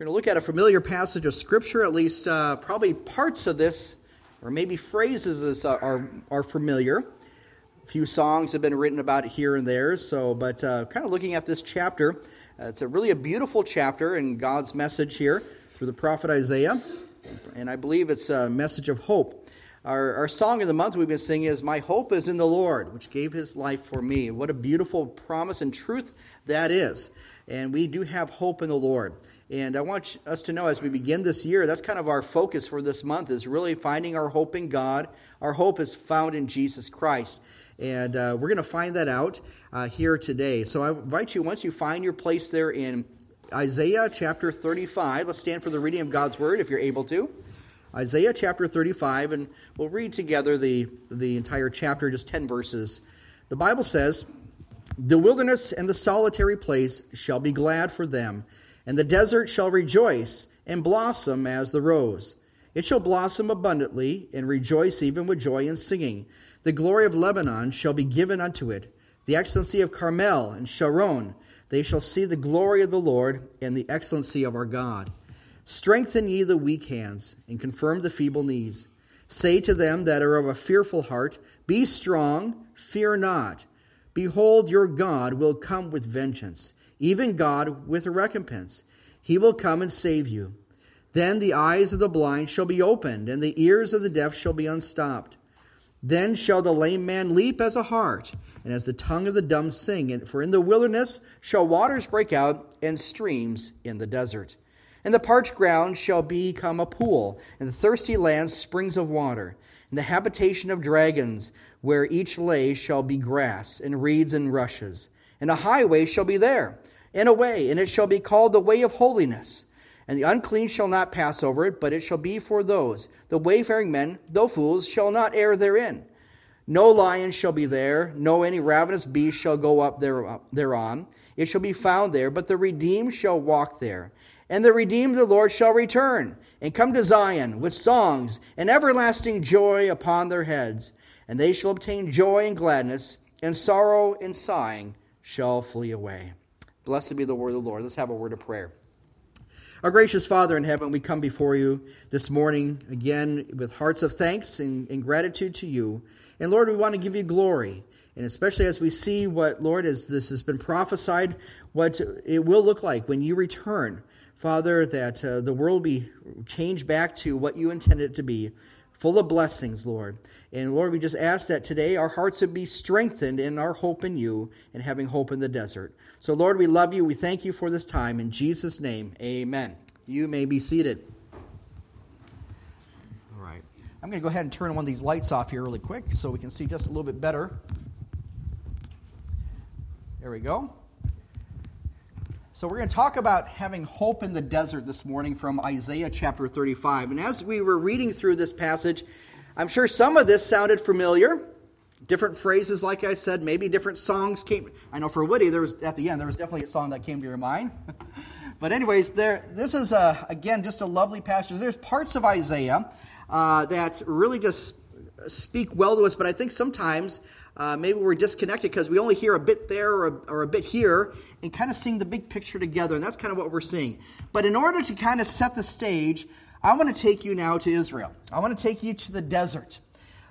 We're going to look at a familiar passage of Scripture, at least uh, probably parts of this, or maybe phrases this are, are, are, familiar. A few songs have been written about it here and there, so, but uh, kind of looking at this chapter, uh, it's a really a beautiful chapter in God's message here through the prophet Isaiah, and I believe it's a message of hope. Our, our song of the month we've been singing is My Hope is in the Lord, which gave his life for me. What a beautiful promise and truth that is. And we do have hope in the Lord. And I want us to know as we begin this year, that's kind of our focus for this month is really finding our hope in God. Our hope is found in Jesus Christ. And uh, we're going to find that out uh, here today. So I invite you, once you find your place there in Isaiah chapter 35, let's stand for the reading of God's word if you're able to. Isaiah chapter 35, and we'll read together the, the entire chapter, just 10 verses. The Bible says, The wilderness and the solitary place shall be glad for them and the desert shall rejoice and blossom as the rose. It shall blossom abundantly and rejoice even with joy and singing. The glory of Lebanon shall be given unto it, the excellency of Carmel and Sharon. They shall see the glory of the Lord and the excellency of our God. Strengthen ye the weak hands, and confirm the feeble knees. Say to them that are of a fearful heart, Be strong, fear not. Behold, your God will come with vengeance even God with a recompense. He will come and save you. Then the eyes of the blind shall be opened, and the ears of the deaf shall be unstopped. Then shall the lame man leap as a hart, and as the tongue of the dumb sing. And For in the wilderness shall waters break out, and streams in the desert. And the parched ground shall become a pool, and the thirsty land springs of water. And the habitation of dragons, where each lay, shall be grass, and reeds and rushes. And a highway shall be there in a way, and it shall be called the way of holiness. And the unclean shall not pass over it, but it shall be for those. The wayfaring men, though fools, shall not err therein. No lion shall be there, no any ravenous beast shall go up there, thereon. It shall be found there, but the redeemed shall walk there. And the redeemed of the Lord shall return, and come to Zion with songs and everlasting joy upon their heads. And they shall obtain joy and gladness, and sorrow and sighing shall flee away. Blessed be the word of the Lord. Let's have a word of prayer. Our gracious Father in heaven, we come before you this morning again with hearts of thanks and, and, gratitude to you. And Lord, we want to give you glory. And especially as we see what, Lord, as this has been prophesied, what it will look like when you return. Father, that uh, the world will be changed back to what you intended it to be full of blessings, Lord. And Lord, we just ask that today our hearts would be strengthened in our hope in you and having hope in the desert. So, Lord, we love you. We thank you for this time. In Jesus' name, amen. You may be seated. All right. I'm going to go ahead and turn one of these lights off here really quick so we can see just a little bit better. There we go. So, we're going to talk about having hope in the desert this morning from Isaiah chapter 35. And as we were reading through this passage, I'm sure some of this sounded familiar. Different phrases, like I said, maybe different songs came. I know for Woody, there was at the end there was definitely a song that came to your mind. but anyways, there this is a, again just a lovely passage. There's parts of Isaiah uh, that really just speak well to us, but I think sometimes uh, maybe we're disconnected because we only hear a bit there or a, or a bit here and kind of seeing the big picture together. And that's kind of what we're seeing. But in order to kind of set the stage, I want to take you now to Israel. I want to take you to the desert.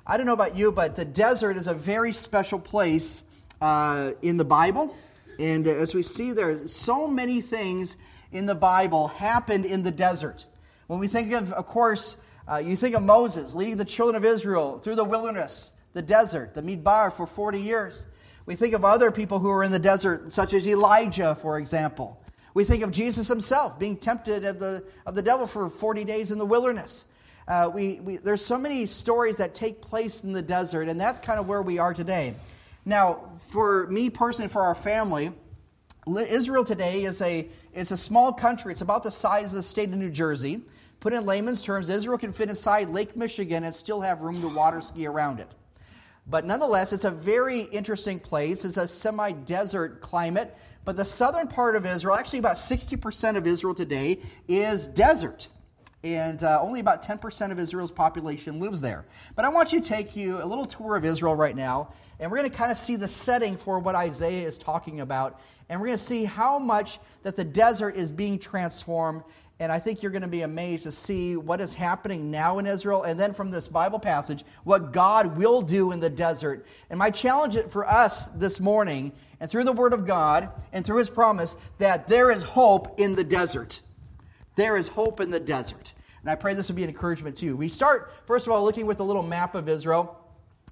I don't know about you, but the desert is a very special place uh, in the Bible. And as we see there, so many things in the Bible happened in the desert. When we think of, of course, uh, you think of Moses leading the children of Israel through the wilderness the desert, the Midbar, for 40 years. We think of other people who are in the desert, such as Elijah, for example. We think of Jesus himself being tempted of the, of the devil for 40 days in the wilderness. Uh, we, we, there's so many stories that take place in the desert, and that's kind of where we are today. Now, for me personally, for our family, Israel today is a, is a small country. It's about the size of the state of New Jersey. Put in layman's terms, Israel can fit inside Lake Michigan and still have room to water ski around it. But nonetheless, it's a very interesting place. It's a semi desert climate. But the southern part of Israel, actually about 60% of Israel today, is desert. and uh, only about 10% of Israel's population lives there. But I want you to take you a little tour of Israel right now, and we're going to kind of see the setting for what Isaiah is talking about, and we're going to see how much that the desert is being transformed. And I think you're going to be amazed to see what is happening now in Israel, and then from this Bible passage, what God will do in the desert. And my challenge for us this morning, and through the Word of God, and through His promise, that there is hope in the desert. There is hope in the desert. And I pray this will be an encouragement to you. We start, first of all, looking with a little map of Israel.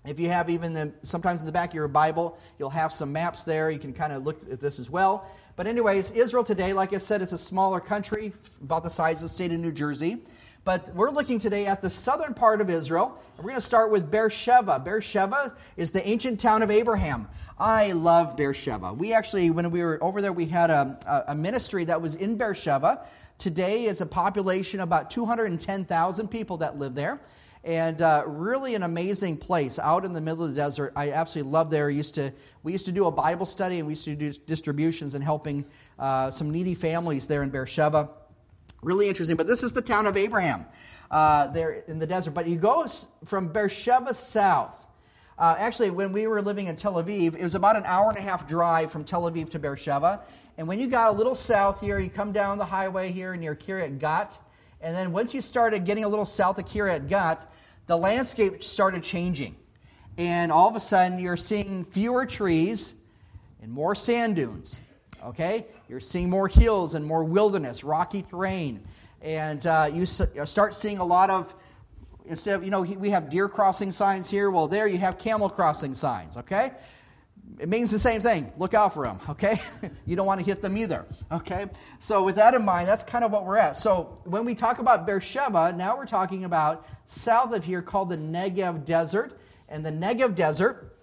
If you have even the, sometimes in the back of your Bible, you'll have some maps there. You can kind of look at this as well. But, anyways, Israel today, like I said, it's a smaller country, about the size of the state of New Jersey. But we're looking today at the southern part of Israel. We're going to start with Beersheba. Beersheba is the ancient town of Abraham. I love Beersheba. We actually, when we were over there, we had a, a ministry that was in Beersheba today is a population about 210,000 people that live there. And uh, really an amazing place out in the middle of the desert. I absolutely love there. Used to, we used to do a Bible study and we used to do distributions and helping uh, some needy families there in Beersheba. Really interesting. But this is the town of Abraham uh, there in the desert. But you go from Beersheba south uh, actually, when we were living in Tel Aviv, it was about an hour and a half drive from Tel Aviv to Beersheba. And when you got a little south here, you come down the highway here near Kiryat Gat. And then once you started getting a little south of Kiryat Gat, the landscape started changing. And all of a sudden, you're seeing fewer trees and more sand dunes. Okay? You're seeing more hills and more wilderness, rocky terrain. And uh, you start seeing a lot of instead of, you know, we have deer crossing signs here. Well, there you have camel crossing signs, okay? It means the same thing. Look out for them, okay? you don't want to hit them either, okay? So, with that in mind, that's kind of what we're at. So, when we talk about Beersheba, now we're talking about south of here called the Negev Desert. And the Negev Desert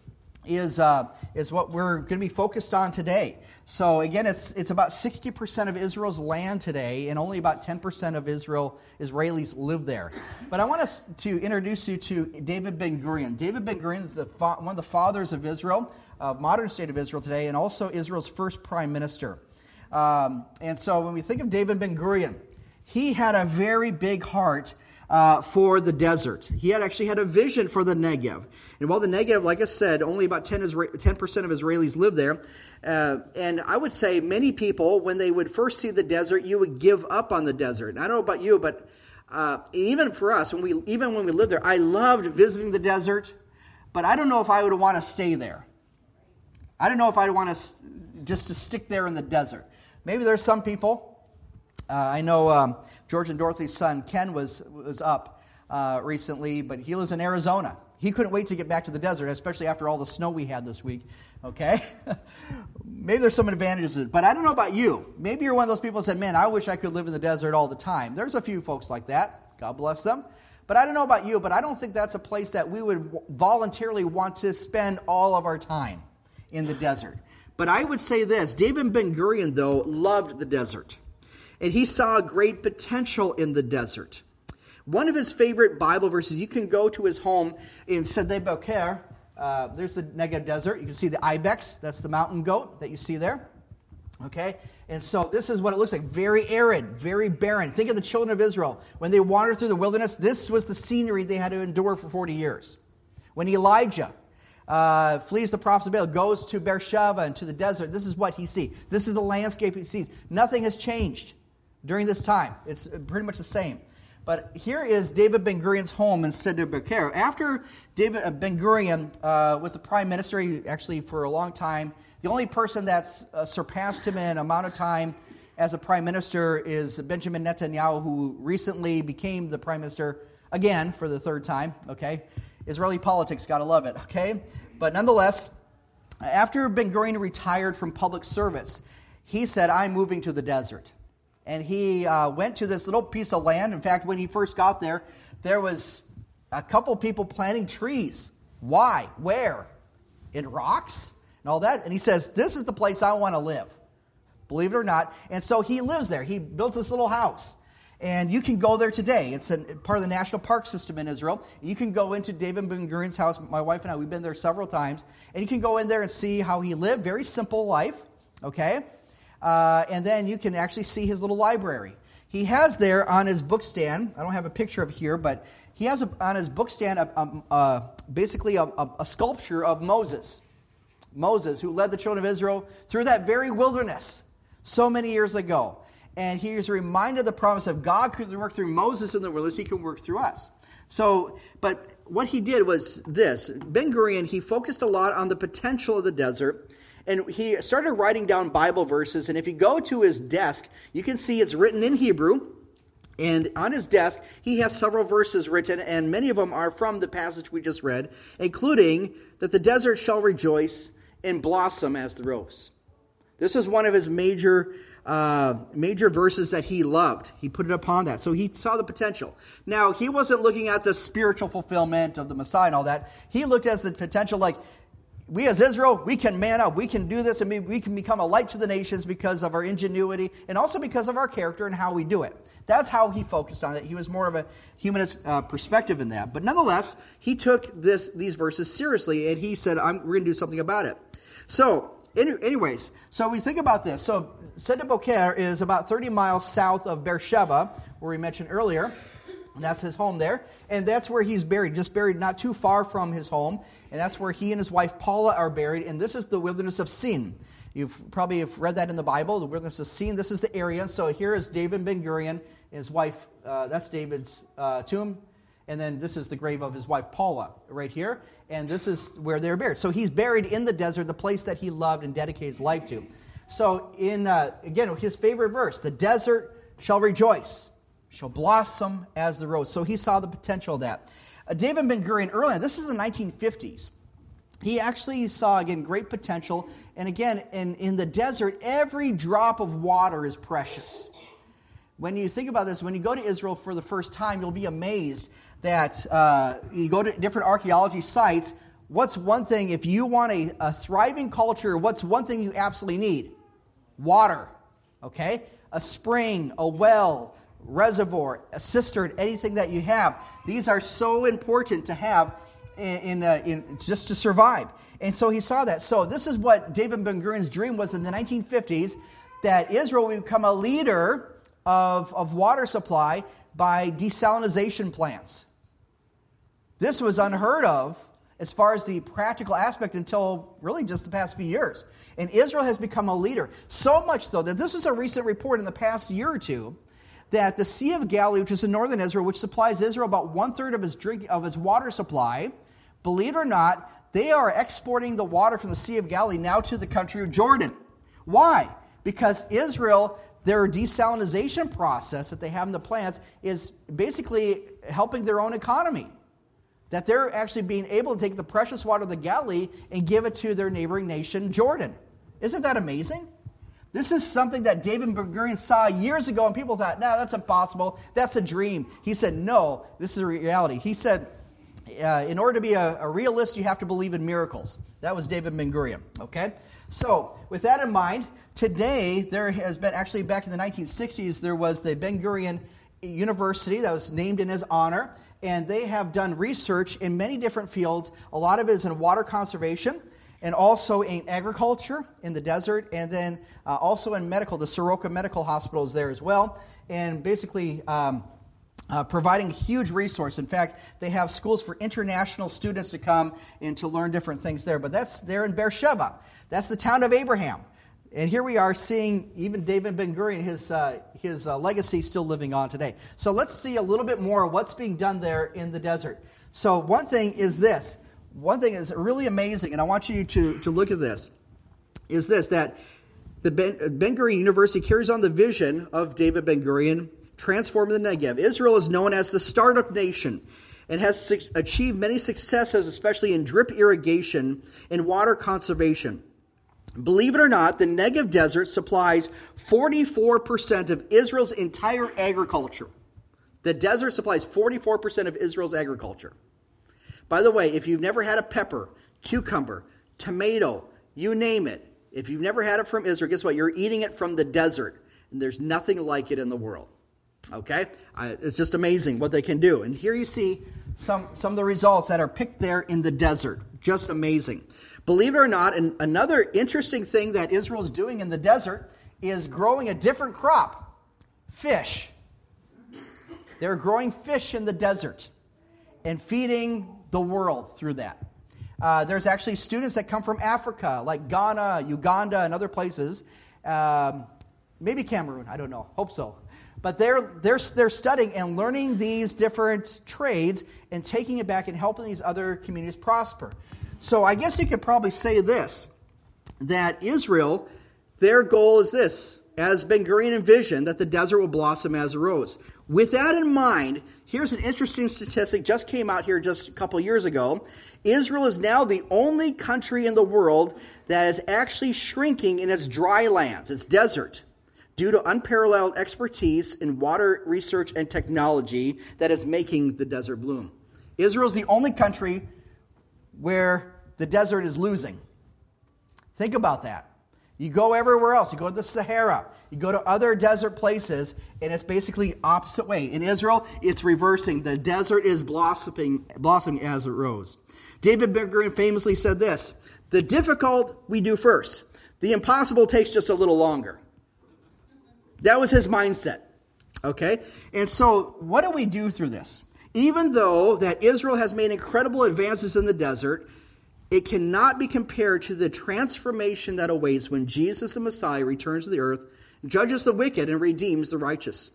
is, uh, is what we're going to be focused on today. So again, it's, it's about 60% of Israel's land today, and only about 10% of Israel Israelis live there. But I want us to introduce you to David Ben Gurion. David Ben Gurion is the fa- one of the fathers of Israel, of modern state of Israel today, and also Israel's first prime minister. Um, and so when we think of David Ben Gurion, he had a very big heart uh, for the desert. He had actually had a vision for the Negev. And while the Negev, like I said, only about 10, 10% of Israelis live there, uh, and I would say many people, when they would first see the desert, you would give up on the desert. And I don't know about you, but uh, even for us, when we even when we lived there, I loved visiting the desert, but I don't know if I would want to stay there. I don't know if I'd want to just to stick there in the desert. Maybe there's some people. Uh, I know um, George and Dorothy's son Ken was was up uh, recently, but he lives in Arizona. He couldn't wait to get back to the desert, especially after all the snow we had this week. Okay? Maybe there's some advantages, but I don't know about you. Maybe you're one of those people that said, Man, I wish I could live in the desert all the time. There's a few folks like that. God bless them. But I don't know about you, but I don't think that's a place that we would voluntarily want to spend all of our time in the desert. But I would say this David Ben Gurion, though, loved the desert. And he saw great potential in the desert. One of his favorite Bible verses, you can go to his home in Sede Boker. Uh, there's the Negev Desert. You can see the ibex. That's the mountain goat that you see there. Okay? And so this is what it looks like very arid, very barren. Think of the children of Israel. When they wandered through the wilderness, this was the scenery they had to endure for 40 years. When Elijah uh, flees the prophets of Baal, goes to Beersheba and to the desert, this is what he sees. This is the landscape he sees. Nothing has changed during this time, it's pretty much the same. But here is David Ben Gurion's home in Sede Boker. After David uh, Ben Gurion uh, was the prime minister, actually for a long time, the only person that's uh, surpassed him in amount of time as a prime minister is Benjamin Netanyahu, who recently became the prime minister again for the third time. Okay, Israeli politics, gotta love it. Okay, but nonetheless, after Ben Gurion retired from public service, he said, "I'm moving to the desert." and he uh, went to this little piece of land. In fact, when he first got there, there was a couple people planting trees. Why? Where? In rocks and all that. And he says, This is the place I want to live. Believe it or not. And so he lives there. He builds this little house. And you can go there today. It's a, part of the national park system in Israel. You can go into David Ben Gurion's house. My wife and I, we've been there several times. And you can go in there and see how he lived. Very simple life, okay? Uh, and then you can actually see his little library. he has there on his book stand, I don't have a picture of here, but he has a, on his book stand a, a, a, basically a, a sculpture of Moses. Moses, who led the children of Israel through that very wilderness so many years ago. And he is reminded of the promise of God could work through Moses in the wilderness, he can work through us. So, but what he did was this Ben Gurion, he focused a lot on the potential of the desert and he started writing down Bible verses. And if you go to his desk, you can see it's written in Hebrew. And on his desk, he has several verses written, and many of them are from the passage we just read, including that the desert shall rejoice and blossom as the rose. This is one of his major uh, major verses that he loved. He put it upon that. So he saw the potential. Now, he wasn't looking at the spiritual fulfillment of the Messiah and all that. He looked at the potential like, we as Israel, we can man up, we can do this, and we can become a light to the nations because of our ingenuity and also because of our character and how we do it. That's how he focused on it. He was more of a humanist uh, perspective in that. But nonetheless, he took this these verses seriously and he said, we're going to do something about it. So, anyways, so we think about this. So, Sede Boker is about 30 miles south of Beersheba, where we mentioned earlier. That's his home there. And that's where he's buried, just buried not too far from his home. And that's where he and his wife Paula are buried. And this is the wilderness of Sin. You've probably have read that in the Bible, the wilderness of Sin. This is the area. So here is David Ben Gurion, his wife. Uh, that's David's uh, tomb. And then this is the grave of his wife Paula right here. And this is where they're buried. So he's buried in the desert, the place that he loved and dedicated his life to. So, in uh, again, his favorite verse, the desert shall rejoice shall blossom as the rose. So he saw the potential of that. Uh, David Ben Gurion, earlier, this is the 1950s. He actually saw, again, great potential. And again, in, in the desert, every drop of water is precious. When you think about this, when you go to Israel for the first time, you'll be amazed that uh, you go to different archaeology sites. What's one thing, if you want a, a thriving culture, what's one thing you absolutely need? Water, okay? A spring, a well, reservoir, a cistern, anything that you have. These are so important to have in, in, uh, in, just to survive. And so he saw that. So this is what David Ben Gurion's dream was in the 1950s that Israel would become a leader of, of water supply by desalination plants. This was unheard of as far as the practical aspect until really just the past few years. And Israel has become a leader. So much, though, that this was a recent report in the past year or two that the Sea of Galilee, which is in northern Israel, which supplies Israel about one third of his drink of water supply, believe it or not, they are exporting the water from the Sea of Galilee now to the country of Jordan. Why? Because Israel, their desalination process that they have in the plants is basically helping their own economy. That they're actually being able to take the precious water of the Galilee and give it to their neighboring nation, Jordan. Isn't that amazing? This is something that David Ben Gurion saw years ago, and people thought, no, that's impossible. That's a dream. He said, no, this is a reality. He said, uh, in order to be a, a, realist, you have to believe in miracles. That was David Ben Gurion, okay? So, with that in mind, today there has been, actually back in the 1960s, there was the Ben Gurion University that was named in his honor, and they have done research in many different fields. A lot of it is in water conservation and also in agriculture in the desert, and then uh, also in medical. The Soroka Medical Hospital is there as well, and basically. Um, uh, providing huge resource. In fact, they have schools for international students to come and to learn different things there. But that's there in Beersheba. That's the town of Abraham. And here we are seeing even David Ben Gurion, his, uh, his uh, legacy still living on today. So let's see a little bit more of what's being done there in the desert. So, one thing is this one thing is really amazing, and I want you to, to look at this, is this that the Ben, ben Gurion University carries on the vision of David Ben Gurion transforming the Negev. Israel is known as the startup nation and has achieved many successes, especially in drip irrigation and water conservation. Believe it or not, the Negev desert supplies 44% of Israel's entire agriculture. The desert supplies 44% of Israel's agriculture. By the way, if you've never had a pepper, cucumber, tomato, you name it, if you've never had it from Israel, guess what? You're eating it from the desert, and there's nothing like it in the world. Okay? It's just amazing what they can do. And here you see some, some of the results that are picked there in the desert. Just amazing. Believe it or not, and another interesting thing that Israel is doing in the desert is growing a different crop fish. They're growing fish in the desert and feeding the world through that. Uh, there's actually students that come from Africa, like Ghana, Uganda, and other places. Um, maybe Cameroon, I don't know. Hope so. But they're, they're, they're studying and learning these different trades and taking it back and helping these other communities prosper. So I guess you could probably say this that Israel, their goal is this, as Ben Gurion envisioned, that the desert will blossom as a rose. With that in mind, here's an interesting statistic just came out here just a couple years ago. Israel is now the only country in the world that is actually shrinking in its dry lands, its desert, due to unparalleled expertise in water research and technology that is making the desert bloom. Israel is the only country where the desert is losing. Think about that. You go everywhere else. You go to the Sahara. You go to other desert places, and it's basically opposite way. In Israel, it's reversing. The desert is blossoming, blossoming as it rose. David Ben famously said this: "The difficult we do first. The impossible takes just a little longer." That was his mindset. Okay, and so what do we do through this? Even though that Israel has made incredible advances in the desert, it cannot be compared to the transformation that awaits when Jesus the Messiah returns to the earth, judges the wicked, and redeems the righteous.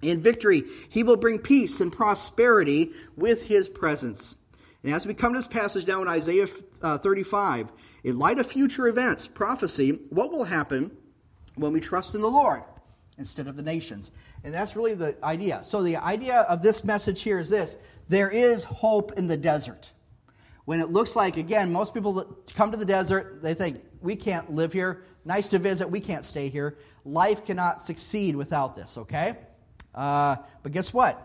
In victory, he will bring peace and prosperity with his presence. And as we come to this passage now in Isaiah uh, 35, in light of future events, prophecy, what will happen when we trust in the Lord instead of the nations? And that's really the idea. So, the idea of this message here is this there is hope in the desert when it looks like, again, most people come to the desert, they think, we can't live here. Nice to visit, we can't stay here. Life cannot succeed without this, okay? Uh, but guess what?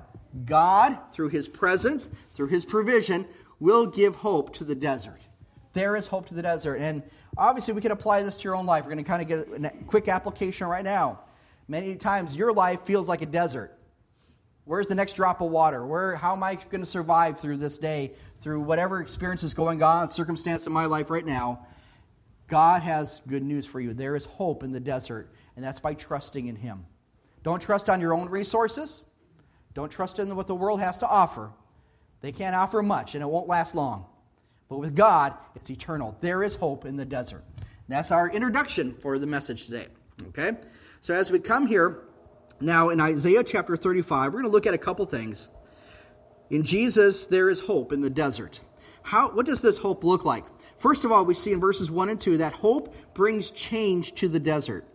God, through his presence, through his provision, will give hope to the desert. There is hope to the desert. And obviously, we can apply this to your own life. We're going to kind of get a quick application right now. Many times, your life feels like a desert. Where's the next drop of water? Where, how am I going to survive through this day, through whatever experience is going on, circumstance in my life right now? God has good news for you. There is hope in the desert, and that's by trusting in Him. Don't trust on your own resources. Don't trust in what the world has to offer. They can't offer much, and it won't last long. But with God, it's eternal. There is hope in the desert. That's our introduction for the message today. Okay? So as we come here, now, in Isaiah chapter 35, we're going to look at a couple things. In Jesus, there is hope in the desert. How, what does this hope look like? First of all, we see in verses 1 and 2 that hope brings change to the desert.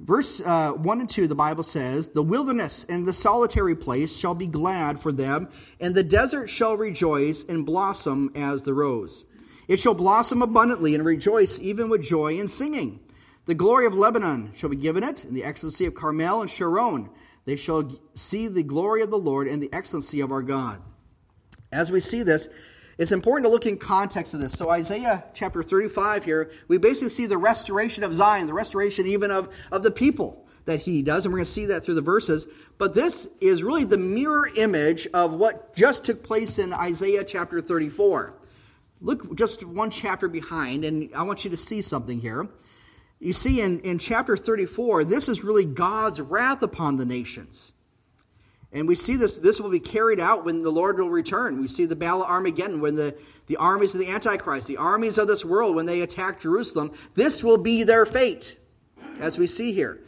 Verse uh, 1 and 2, the Bible says, The wilderness and the solitary place shall be glad for them, and the desert shall rejoice and blossom as the rose. It shall blossom abundantly and rejoice even with joy and singing. The glory of Lebanon shall be given it, and the excellency of Carmel and Sharon. They shall see the glory of the Lord and the excellency of our God. As we see this, it's important to look in context of this. So, Isaiah chapter 35 here, we basically see the restoration of Zion, the restoration even of, of the people that he does, and we're going to see that through the verses. But this is really the mirror image of what just took place in Isaiah chapter 34. Look just one chapter behind, and I want you to see something here. You see, in, in chapter 34, this is really God's wrath upon the nations. And we see this, this will be carried out when the Lord will return. We see the battle of Armageddon, when the, the armies of the Antichrist, the armies of this world, when they attack Jerusalem, this will be their fate, as we see here.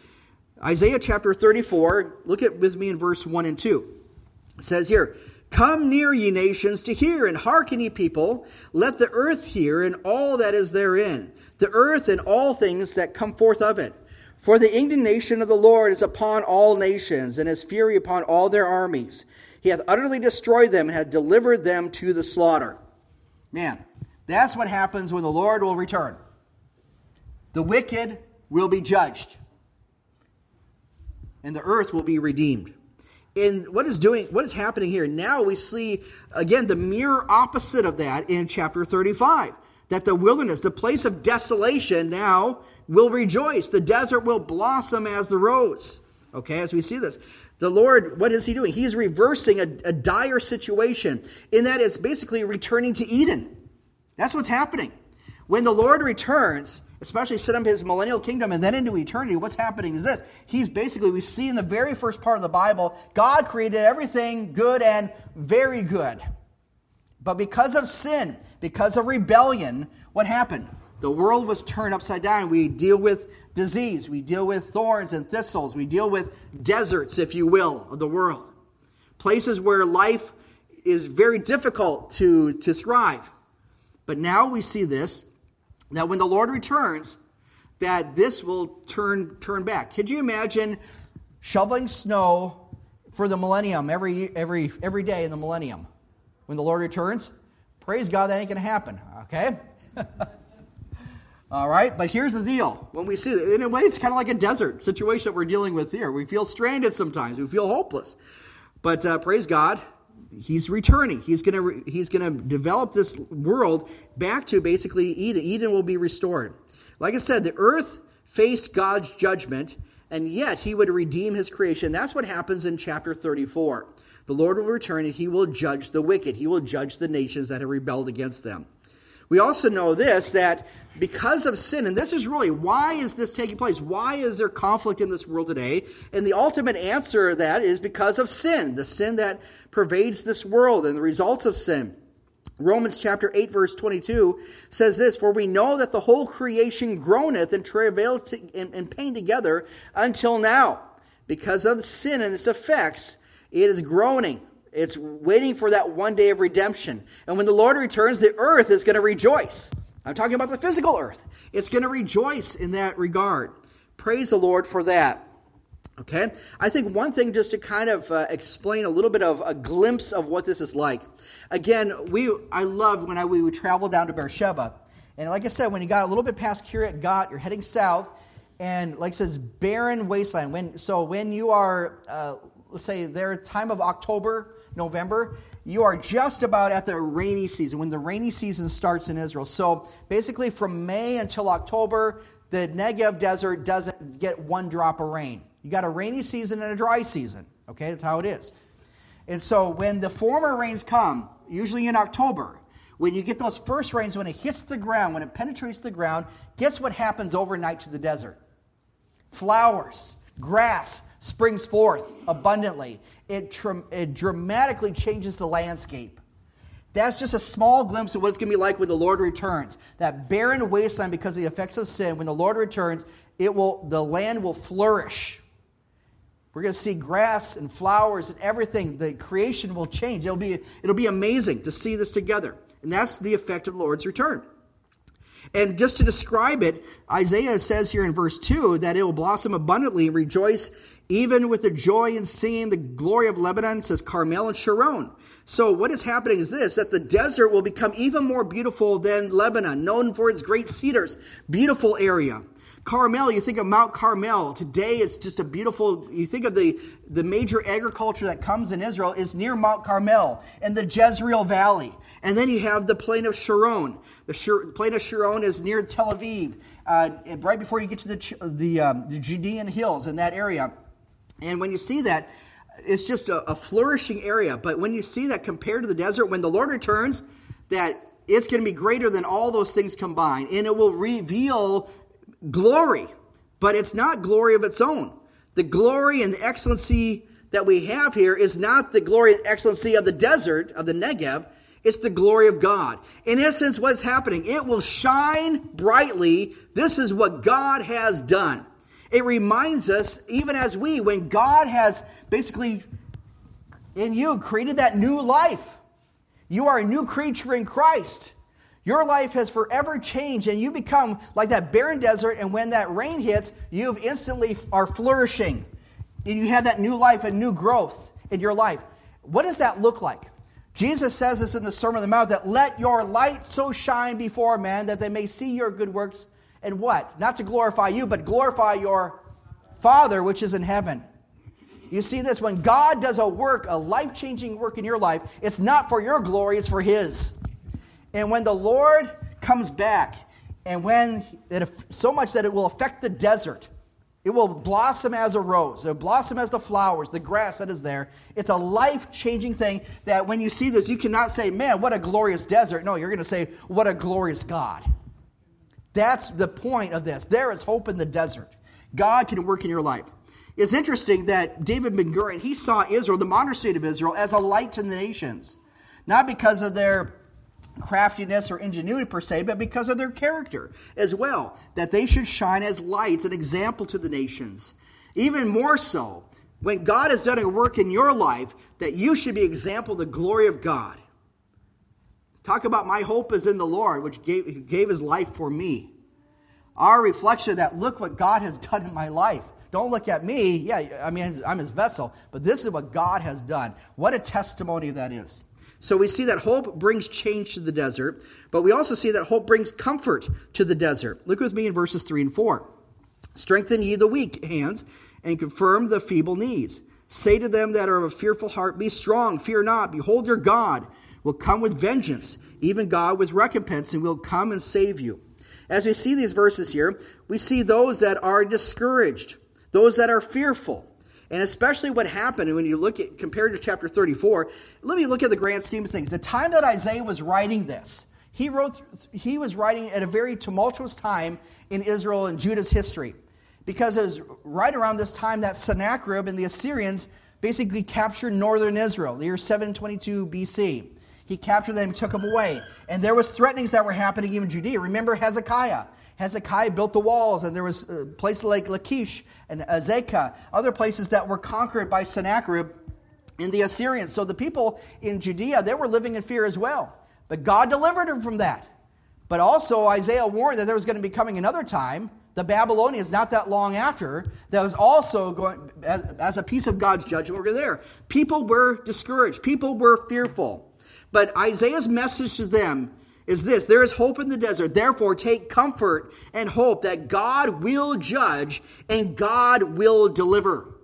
Isaiah chapter 34, look at with me in verse 1 and 2. It says here, Come near, ye nations, to hear, and hearken, ye people. Let the earth hear, and all that is therein the earth and all things that come forth of it. For the indignation of the Lord is upon all nations, and his fury upon all their armies. He hath utterly destroyed them and hath delivered them to the slaughter. Man, that's what happens when the Lord will return. The wicked will be judged, and the earth will be redeemed. And what is doing what is happening here? Now we see again the mirror opposite of that in chapter 35 that the wilderness, the place of desolation, now will rejoice. The desert will blossom as the rose. Okay, as we see this. The Lord, what is He doing? He's reversing a, a dire situation, in that it's basically returning to Eden. That's what's happening. When the Lord returns, especially set up his millennial kingdom and then into eternity, what's happening is this. He's basically, we see in the very first part of the Bible, God created everything good and very good. But because of sin, because of rebellion, what happened? The world was turned upside down. We deal with disease, we deal with thorns and thistles, we deal with deserts, if you will, of the world. Places where life is very difficult to, to thrive. But now we see this that when the Lord returns, that this will turn turn back. Could you imagine shoveling snow for the millennium every every every day in the millennium? When the Lord returns? Praise God that ain't gonna happen. Okay? All right, but here's the deal. When we see it, in a way, it's kind of like a desert situation that we're dealing with here. We feel stranded sometimes. We feel hopeless. But uh, praise God, he's returning. He's going to he's going to develop this world back to basically Eden. Eden will be restored. Like I said, the earth faced God's judgment, and yet he would redeem his creation. That's what happens in chapter 34. The Lord will return and he will judge the wicked. He will judge the nations that have rebelled against them. We also know this that because of sin, and this is really why is this taking place? Why is there conflict in this world today? And the ultimate answer to that is because of sin, the sin that pervades this world and the results of sin. Romans chapter 8 verse 22 says this, For we know that the whole creation groaneth and travaileth in pain together until now. Because of sin and its effects, it is groaning. It's waiting for that one day of redemption. And when the Lord returns, the earth is going to rejoice. I'm talking about the physical earth. It's going to rejoice in that regard. Praise the Lord for that. Okay? I think one thing just to kind of uh, explain a little bit of a glimpse of what this is like. Again, we I love when I, we would travel down to Beersheba. And like I said, when you got a little bit past Kiryat Gat, you're heading south. And like I said, it's barren wasteland. When, so when you are, uh, let's say, there time of October, November, you are just about at the rainy season, when the rainy season starts in Israel. So basically, from May until October, the Negev desert doesn't get one drop of rain. You got a rainy season and a dry season. Okay, that's how it is. And so when the former rains come, usually in October, when you get those first rains, when it hits the ground, when it penetrates the ground, guess what happens overnight to the desert? Flowers, grass springs forth abundantly. It, it dramatically changes the landscape. That's just a small glimpse of what it's going to be like when the Lord returns. That barren wasteland because of the effects of sin, when the Lord returns, it will the land will flourish. We're going to see grass and flowers and everything. The creation will change. It'll be, it'll be amazing to see this together. And that's the effect of the Lord's return. And just to describe it, Isaiah says here in verse 2 that it will blossom abundantly and rejoice even with the joy in singing the glory of Lebanon, says Carmel and Sharon. So what is happening is this, that the desert will become even more beautiful than Lebanon, known for its great cedars. Beautiful area. Carmel, you think of Mount Carmel. Today it's just a beautiful, you think of the, the major agriculture that comes in Israel is near Mount Carmel and the Jezreel Valley. And then you have the plain of Sharon. The plain of Sharon is near Tel Aviv, uh, right before you get to the, the, um, the Judean hills in that area. And when you see that, it's just a, a flourishing area. But when you see that compared to the desert, when the Lord returns, that it's going to be greater than all those things combined. And it will reveal glory, but it's not glory of its own. The glory and the excellency that we have here is not the glory and excellency of the desert, of the Negev. It's the glory of God. In essence, what's happening? It will shine brightly. This is what God has done. It reminds us, even as we, when God has basically in you created that new life, you are a new creature in Christ. Your life has forever changed and you become like that barren desert. And when that rain hits, you instantly are flourishing. And you have that new life and new growth in your life. What does that look like? Jesus says this in the Sermon on the Mount that let your light so shine before men that they may see your good works and what? Not to glorify you, but glorify your Father which is in heaven. You see this? When God does a work, a life changing work in your life, it's not for your glory, it's for His. And when the Lord comes back, and when it, so much that it will affect the desert, it will blossom as a rose. It will blossom as the flowers, the grass that is there. It's a life changing thing that when you see this, you cannot say, man, what a glorious desert. No, you're going to say, what a glorious God. That's the point of this. There is hope in the desert. God can work in your life. It's interesting that David Ben Gurion, he saw Israel, the modern state of Israel, as a light to the nations. Not because of their craftiness or ingenuity per se, but because of their character as well. That they should shine as lights, an example to the nations. Even more so, when God has done a work in your life, that you should be example of the glory of God. Talk about my hope is in the Lord, which gave, gave his life for me. Our reflection that, look what God has done in my life. Don't look at me. Yeah, I mean, I'm his vessel, but this is what God has done. What a testimony that is. So we see that hope brings change to the desert, but we also see that hope brings comfort to the desert. Look with me in verses 3 and 4. Strengthen ye the weak hands and confirm the feeble knees. Say to them that are of a fearful heart, Be strong, fear not. Behold, your God will come with vengeance, even God with recompense, and will come and save you. As we see these verses here, we see those that are discouraged, those that are fearful. And especially what happened when you look at compared to chapter 34, let me look at the grand scheme of things. The time that Isaiah was writing this, he wrote he was writing at a very tumultuous time in Israel and Judah's history. Because it was right around this time that Sennacherib and the Assyrians basically captured northern Israel, the year 722 BC. He captured them, took them away. And there was threatenings that were happening even in Judea. Remember Hezekiah. Hezekiah built the walls, and there was uh, places like Lachish and Azekah, other places that were conquered by Sennacherib and the Assyrians. So the people in Judea, they were living in fear as well. But God delivered them from that. But also, Isaiah warned that there was going to be coming another time, the Babylonians, not that long after, that was also going, as, as a piece of God's judgment over there. People were discouraged, people were fearful. But Isaiah's message to them is this there is hope in the desert. Therefore, take comfort and hope that God will judge and God will deliver.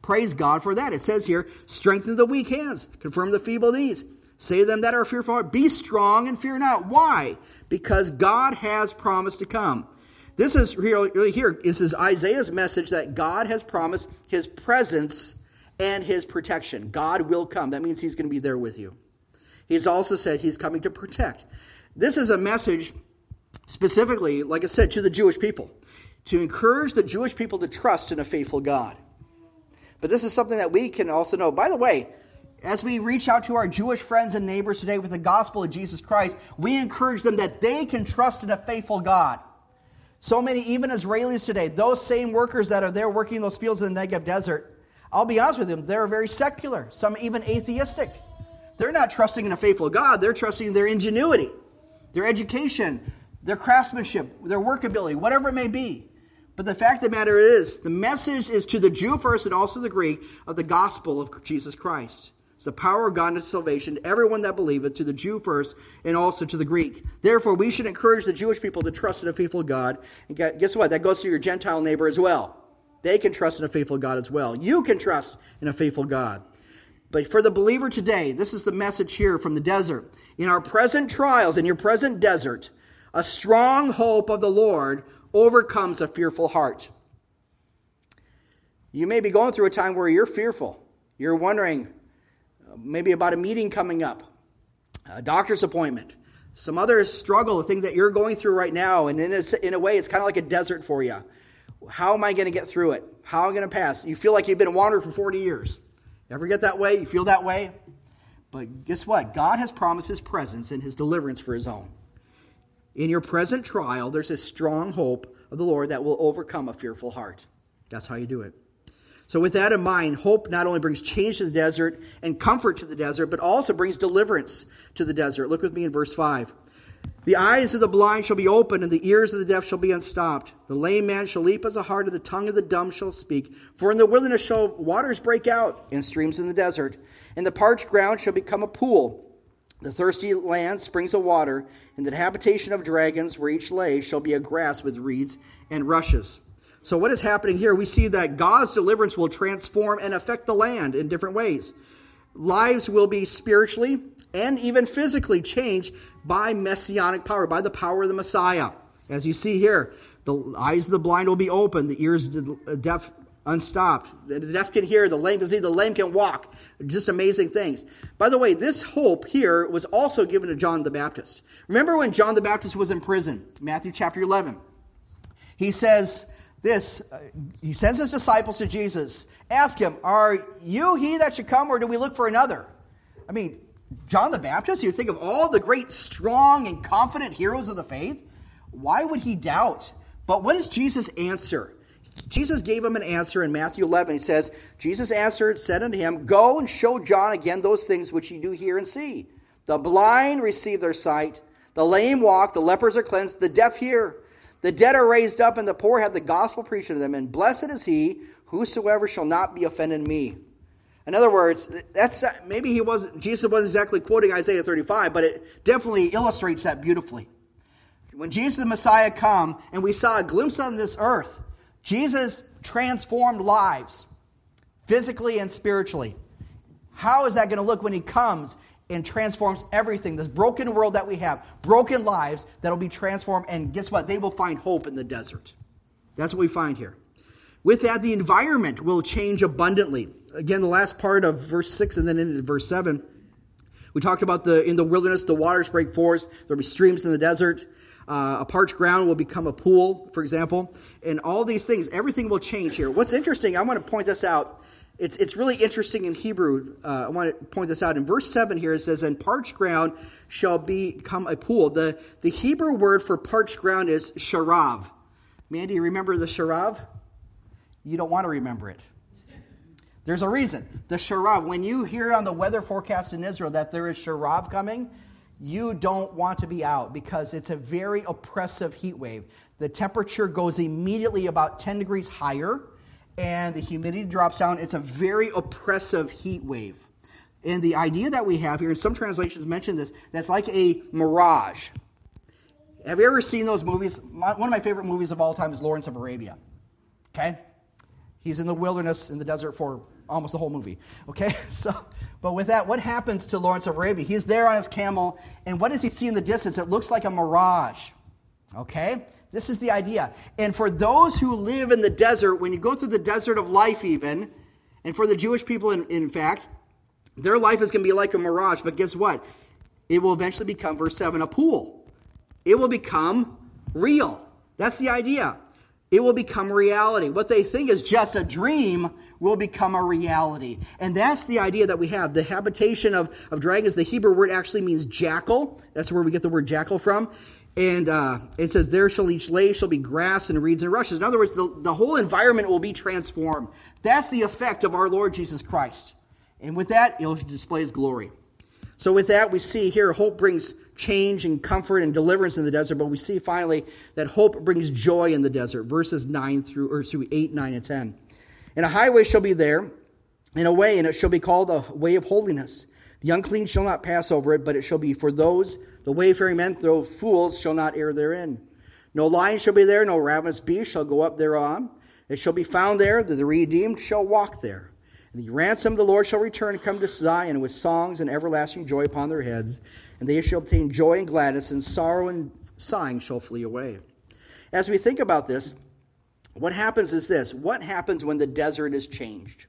Praise God for that. It says here, strengthen the weak hands, confirm the feeble knees. Say to them that are fearful, be strong and fear not. Why? Because God has promised to come. This is really here. This is Isaiah's message that God has promised his presence and his protection. God will come. That means he's going to be there with you. He's also said he's coming to protect. This is a message specifically, like I said, to the Jewish people, to encourage the Jewish people to trust in a faithful God. But this is something that we can also know. By the way, as we reach out to our Jewish friends and neighbors today with the gospel of Jesus Christ, we encourage them that they can trust in a faithful God. So many, even Israelis today, those same workers that are there working in those fields in the Negev desert, I'll be honest with them, they're very secular, some even atheistic. They're not trusting in a faithful God, they're trusting in their ingenuity, their education, their craftsmanship, their workability, whatever it may be. But the fact of the matter is, the message is to the Jew first and also the Greek of the gospel of Jesus Christ. It's the power of God unto salvation to everyone that believeth, to the Jew first and also to the Greek. Therefore, we should encourage the Jewish people to trust in a faithful God. And guess what? That goes to your Gentile neighbor as well. They can trust in a faithful God as well. You can trust in a faithful God. But for the believer today, this is the message here from the desert. In our present trials, in your present desert, a strong hope of the Lord overcomes a fearful heart. You may be going through a time where you're fearful. You're wondering maybe about a meeting coming up, a doctor's appointment, some other struggle, the thing that you're going through right now. And in a, in a way, it's kind of like a desert for you. How am I going to get through it? How am I going to pass? You feel like you've been wandering for 40 years. Ever get that way? You feel that way? But guess what? God has promised his presence and his deliverance for his own. In your present trial, there's a strong hope of the Lord that will overcome a fearful heart. That's how you do it. So, with that in mind, hope not only brings change to the desert and comfort to the desert, but also brings deliverance to the desert. Look with me in verse 5. The eyes of the blind shall be opened, and the ears of the deaf shall be unstopped. The lame man shall leap as a hart, and the tongue of the dumb shall speak. For in the wilderness shall waters break out, and streams in the desert. And the parched ground shall become a pool. The thirsty land springs of water, and the habitation of dragons, where each lay, shall be a grass with reeds and rushes. So, what is happening here? We see that God's deliverance will transform and affect the land in different ways. Lives will be spiritually and even physically changed by messianic power, by the power of the Messiah. As you see here, the eyes of the blind will be opened, the ears of the deaf unstopped. The deaf can hear, the lame can see, the lame can walk. Just amazing things. By the way, this hope here was also given to John the Baptist. Remember when John the Baptist was in prison? Matthew chapter 11. He says this, he sends his disciples to Jesus. Ask him, Are you he that should come, or do we look for another? I mean, John the Baptist, you think of all the great, strong, and confident heroes of the faith. Why would he doubt? But what does Jesus answer? Jesus gave him an answer in Matthew 11. He says, Jesus answered, said unto him, Go and show John again those things which ye do hear and see. The blind receive their sight, the lame walk, the lepers are cleansed, the deaf hear, the dead are raised up, and the poor have the gospel preached to them. And blessed is he whosoever shall not be offended in me. In other words, that's uh, maybe he wasn't Jesus wasn't exactly quoting Isaiah 35, but it definitely illustrates that beautifully. When Jesus the Messiah come and we saw a glimpse on this earth, Jesus transformed lives, physically and spiritually. How is that going to look when he comes and transforms everything? This broken world that we have, broken lives that'll be transformed, and guess what? They will find hope in the desert. That's what we find here. With that, the environment will change abundantly. Again, the last part of verse 6 and then into verse 7. We talked about the in the wilderness, the waters break forth, there'll be streams in the desert. Uh, a parched ground will become a pool, for example. And all these things, everything will change here. What's interesting, I want to point this out. It's, it's really interesting in Hebrew. Uh, I want to point this out. In verse 7 here, it says, And parched ground shall become a pool. The, the Hebrew word for parched ground is sharav. Mandy, remember the sharav? You don't want to remember it. There's a reason. The sharav, when you hear on the weather forecast in Israel that there is sharav coming, you don't want to be out because it's a very oppressive heat wave. The temperature goes immediately about 10 degrees higher and the humidity drops down. It's a very oppressive heat wave. And the idea that we have here, and some translations mention this, that's like a mirage. Have you ever seen those movies? one of my favorite movies of all time is Lawrence of Arabia. Okay? He's in the wilderness in the desert for almost the whole movie. Okay? So, but with that, what happens to Lawrence of Arabia? He's there on his camel, and what does he see in the distance? It looks like a mirage. Okay? This is the idea. And for those who live in the desert, when you go through the desert of life, even, and for the Jewish people, in, in fact, their life is going to be like a mirage. But guess what? It will eventually become, verse 7, a pool. It will become real. That's the idea. It will become reality. What they think is just a dream will become a reality. And that's the idea that we have. The habitation of, of dragons, the Hebrew word actually means jackal. That's where we get the word jackal from. And uh, it says, There shall each lay shall be grass and reeds and rushes. In other words, the, the whole environment will be transformed. That's the effect of our Lord Jesus Christ. And with that, he'll display his glory. So, with that, we see here hope brings change and comfort and deliverance in the desert, but we see finally that hope brings joy in the desert. Verses 9 through, or through 8, 9, and 10. And a highway shall be there, in a way, and it shall be called the way of holiness. The unclean shall not pass over it, but it shall be for those, the wayfaring men, though fools, shall not err therein. No lion shall be there, no ravenous beast shall go up thereon. It shall be found there that the redeemed shall walk there. And the ransom of the Lord shall return and come to Zion with songs and everlasting joy upon their heads. And they shall obtain joy and gladness, and sorrow and sighing shall flee away. As we think about this, what happens is this what happens when the desert is changed?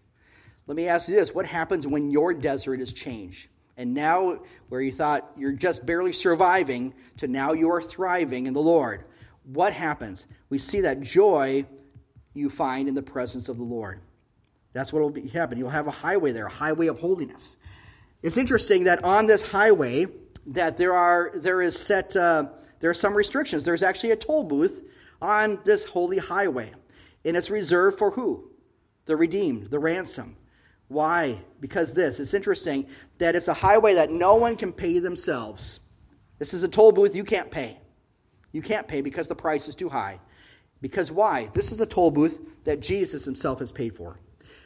Let me ask you this what happens when your desert is changed? And now, where you thought you're just barely surviving, to now you are thriving in the Lord. What happens? We see that joy you find in the presence of the Lord. That's what will be happen. You'll have a highway there, a highway of holiness. It's interesting that on this highway, that there are there is set uh, there are some restrictions. There's actually a toll booth on this holy highway. And it's reserved for who? The redeemed, the ransom. Why? Because this. It's interesting that it's a highway that no one can pay themselves. This is a toll booth you can't pay. You can't pay because the price is too high. Because why? This is a toll booth that Jesus himself has paid for.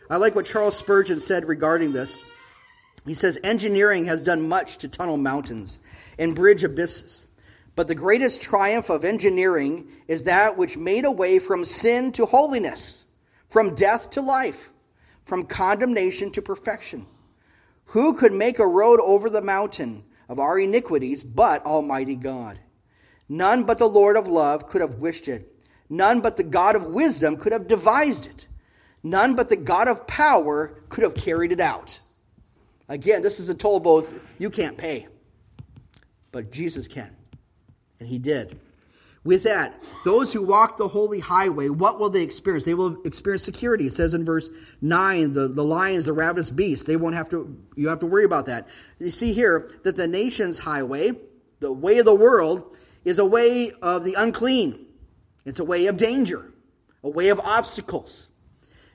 I like what Charles Spurgeon said regarding this. He says, Engineering has done much to tunnel mountains and bridge abysses. But the greatest triumph of engineering is that which made a way from sin to holiness, from death to life, from condemnation to perfection. Who could make a road over the mountain of our iniquities but Almighty God? None but the Lord of love could have wished it. None but the God of wisdom could have devised it. None but the God of power could have carried it out. Again, this is a toll both you can't pay, but Jesus can. And he did. With that, those who walk the holy highway, what will they experience? They will experience security. It says in verse 9, the, the lions, the ravenous beasts, they won't have to, you have to worry about that. You see here that the nation's highway, the way of the world, is a way of the unclean. It's a way of danger, a way of obstacles.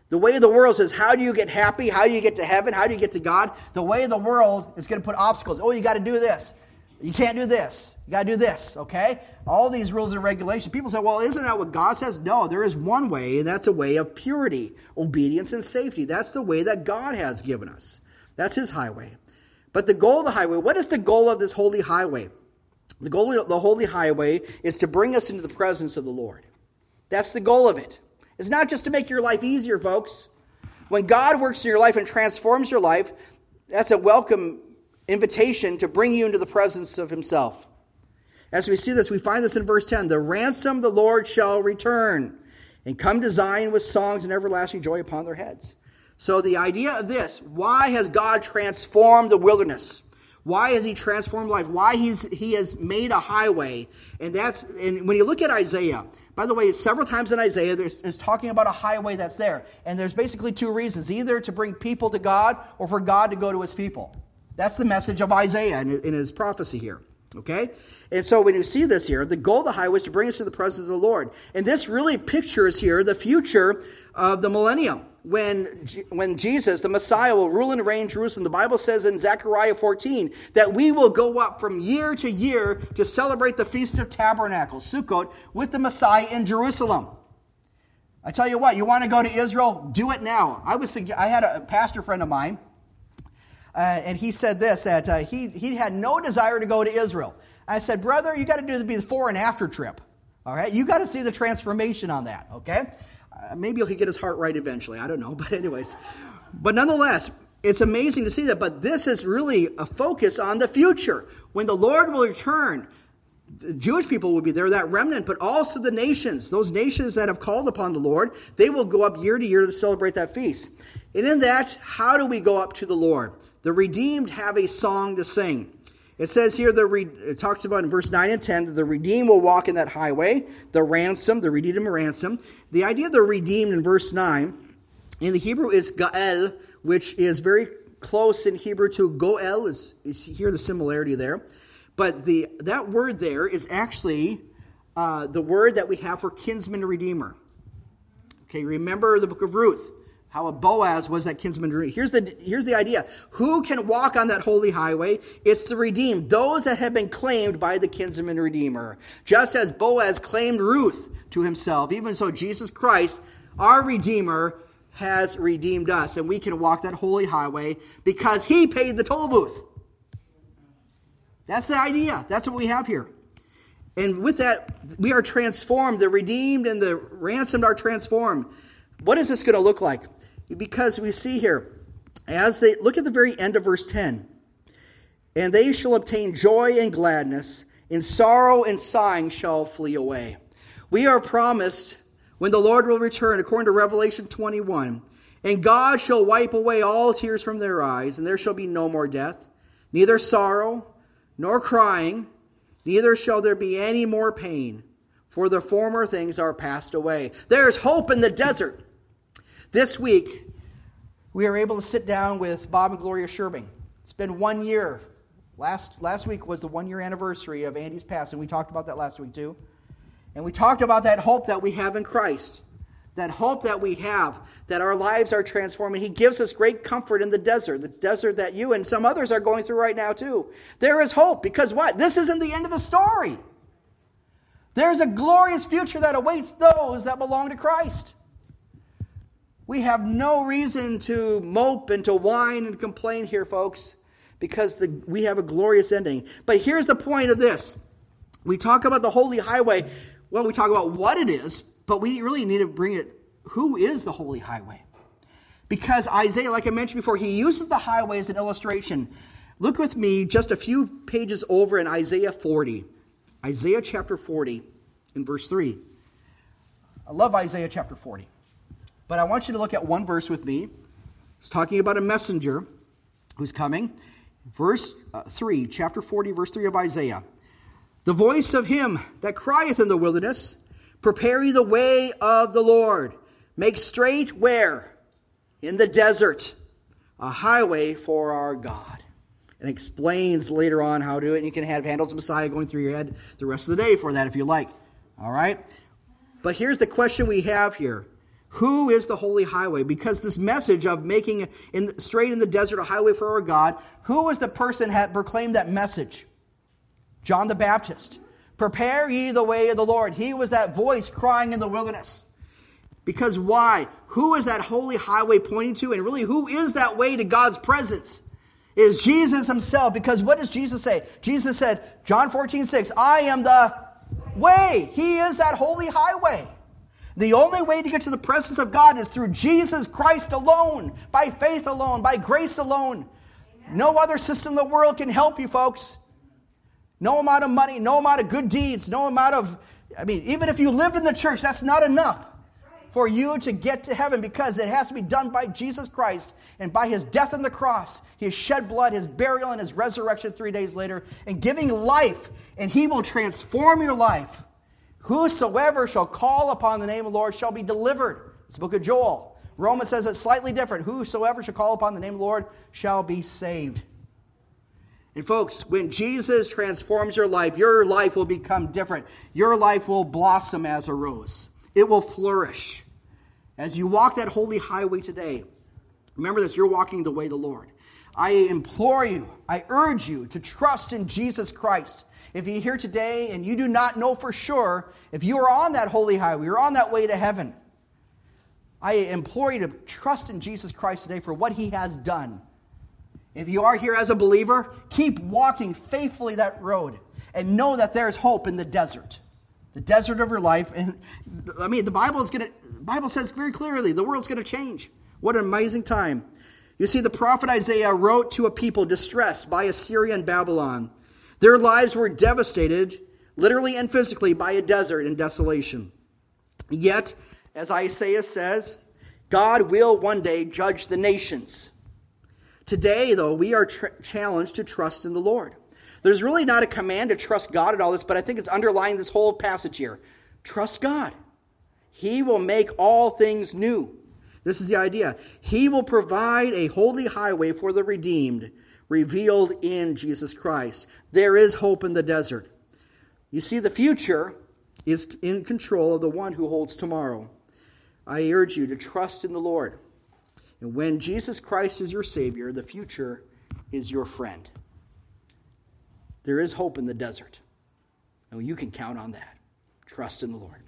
The way of the world says, How do you get happy? How do you get to heaven? How do you get to God? The way of the world is going to put obstacles. Oh, you got to do this. You can't do this. You got to do this, okay? All these rules and regulations. People say, well, isn't that what God says? No, there is one way, and that's a way of purity, obedience, and safety. That's the way that God has given us. That's His highway. But the goal of the highway, what is the goal of this holy highway? The goal of the holy highway is to bring us into the presence of the Lord. That's the goal of it. It's not just to make your life easier, folks. When God works in your life and transforms your life, that's a welcome invitation to bring you into the presence of Himself. As we see this, we find this in verse 10 The ransom the Lord shall return and come to Zion with songs and everlasting joy upon their heads. So, the idea of this why has God transformed the wilderness? Why has he transformed life? Why he's, he has made a highway? And that's and when you look at Isaiah, by the way, several times in Isaiah, it's talking about a highway that's there. And there's basically two reasons either to bring people to God or for God to go to his people. That's the message of Isaiah in, his prophecy here. Okay? And so when you see this here, the goal of the highway is to bring us to the presence of the Lord. And this really pictures here the future of the millennium. When, when Jesus, the Messiah, will rule and reign Jerusalem, the Bible says in Zechariah 14 that we will go up from year to year to celebrate the Feast of Tabernacles, Sukkot, with the Messiah in Jerusalem. I tell you what, you want to go to Israel? Do it now. I was I had a pastor friend of mine uh, and he said this that uh, he, he had no desire to go to Israel. I said, Brother, you got to do the before and after trip. All right? You got to see the transformation on that, okay? Uh, maybe he'll get his heart right eventually. I don't know. But, anyways, but nonetheless, it's amazing to see that. But this is really a focus on the future. When the Lord will return, the Jewish people will be there, that remnant, but also the nations, those nations that have called upon the Lord, they will go up year to year to celebrate that feast. And in that, how do we go up to the Lord? The redeemed have a song to sing. It says here, the re- it talks about in verse 9 and 10 that the redeemed will walk in that highway, the ransom, the redeemed ransom. The idea of the redeemed in verse 9 in the Hebrew is Gael, which is very close in Hebrew to Goel, is, is here the similarity there. But the that word there is actually uh, the word that we have for kinsman redeemer. Okay, remember the book of Ruth how a Boaz was that kinsman redeemer. Here's the, here's the idea. Who can walk on that holy highway? It's the redeemed, those that have been claimed by the kinsman redeemer. Just as Boaz claimed Ruth to himself, even so Jesus Christ, our redeemer, has redeemed us, and we can walk that holy highway because he paid the toll booth. That's the idea. That's what we have here. And with that, we are transformed. The redeemed and the ransomed are transformed. What is this going to look like? Because we see here, as they look at the very end of verse 10, and they shall obtain joy and gladness, and sorrow and sighing shall flee away. We are promised when the Lord will return, according to Revelation 21, and God shall wipe away all tears from their eyes, and there shall be no more death, neither sorrow, nor crying, neither shall there be any more pain, for the former things are passed away. There is hope in the desert. This week, we are able to sit down with Bob and Gloria Sherbing. It's been one year. Last, last week was the one year anniversary of Andy's passing. We talked about that last week too. And we talked about that hope that we have in Christ. That hope that we have, that our lives are transforming. He gives us great comfort in the desert, the desert that you and some others are going through right now too. There is hope because what? This isn't the end of the story. There's a glorious future that awaits those that belong to Christ. We have no reason to mope and to whine and complain here, folks, because the, we have a glorious ending. But here's the point of this we talk about the holy highway. Well, we talk about what it is, but we really need to bring it who is the holy highway? Because Isaiah, like I mentioned before, he uses the highway as an illustration. Look with me just a few pages over in Isaiah 40. Isaiah chapter 40 in verse 3. I love Isaiah chapter 40. But I want you to look at one verse with me. It's talking about a messenger who's coming. Verse uh, 3, chapter 40, verse 3 of Isaiah. The voice of him that crieth in the wilderness, Prepare ye the way of the Lord. Make straight where? In the desert, a highway for our God. And explains later on how to do it. And you can have Handel's Messiah going through your head the rest of the day for that if you like. All right? But here's the question we have here Who is the holy highway? Because this message of making in, straight in the desert a highway for our God, who was the person that proclaimed that message? John the Baptist. Prepare ye the way of the Lord. He was that voice crying in the wilderness. Because why? Who is that holy highway pointing to? And really, who is that way to God's presence? It is Jesus himself. Because what does Jesus say? Jesus said, John 14, 6, I am the way. He is that holy highway. The only way to get to the presence of God is through Jesus Christ alone, by faith alone, by grace alone. No other system in the world can help you, folks. No amount of money, no amount of good deeds, no amount of, I mean, even if you lived in the church, that's not enough for you to get to heaven because it has to be done by Jesus Christ and by his death on the cross, his shed blood, his burial, and his resurrection three days later, and giving life, and he will transform your life. Whosoever shall call upon the name of the Lord shall be delivered. It's the book of Joel. Romans says it slightly different. Whosoever shall call upon the name of the Lord shall be saved. And folks, when Jesus transforms your life, your life will become different. Your life will blossom as a rose, it will flourish. As you walk that holy highway today, remember this you're walking the way of the Lord. I implore you, I urge you to trust in Jesus Christ. If you're here today and you do not know for sure if you are on that holy highway, you're on that way to heaven, I implore you to trust in Jesus Christ today for what he has done if you are here as a believer, keep walking faithfully that road and know that there's hope in the desert. The desert of your life. And I mean, the Bible is going to Bible says very clearly the world's going to change. What an amazing time. You see, the prophet Isaiah wrote to a people distressed by Assyria and Babylon. Their lives were devastated, literally and physically, by a desert and desolation. Yet, as Isaiah says, God will one day judge the nations. Today, though, we are tr- challenged to trust in the Lord. There's really not a command to trust God at all this, but I think it's underlying this whole passage here. Trust God. He will make all things new. This is the idea. He will provide a holy highway for the redeemed, revealed in Jesus Christ. There is hope in the desert. You see, the future is in control of the one who holds tomorrow. I urge you to trust in the Lord. And when Jesus Christ is your Savior, the future is your friend. There is hope in the desert. And you can count on that. Trust in the Lord.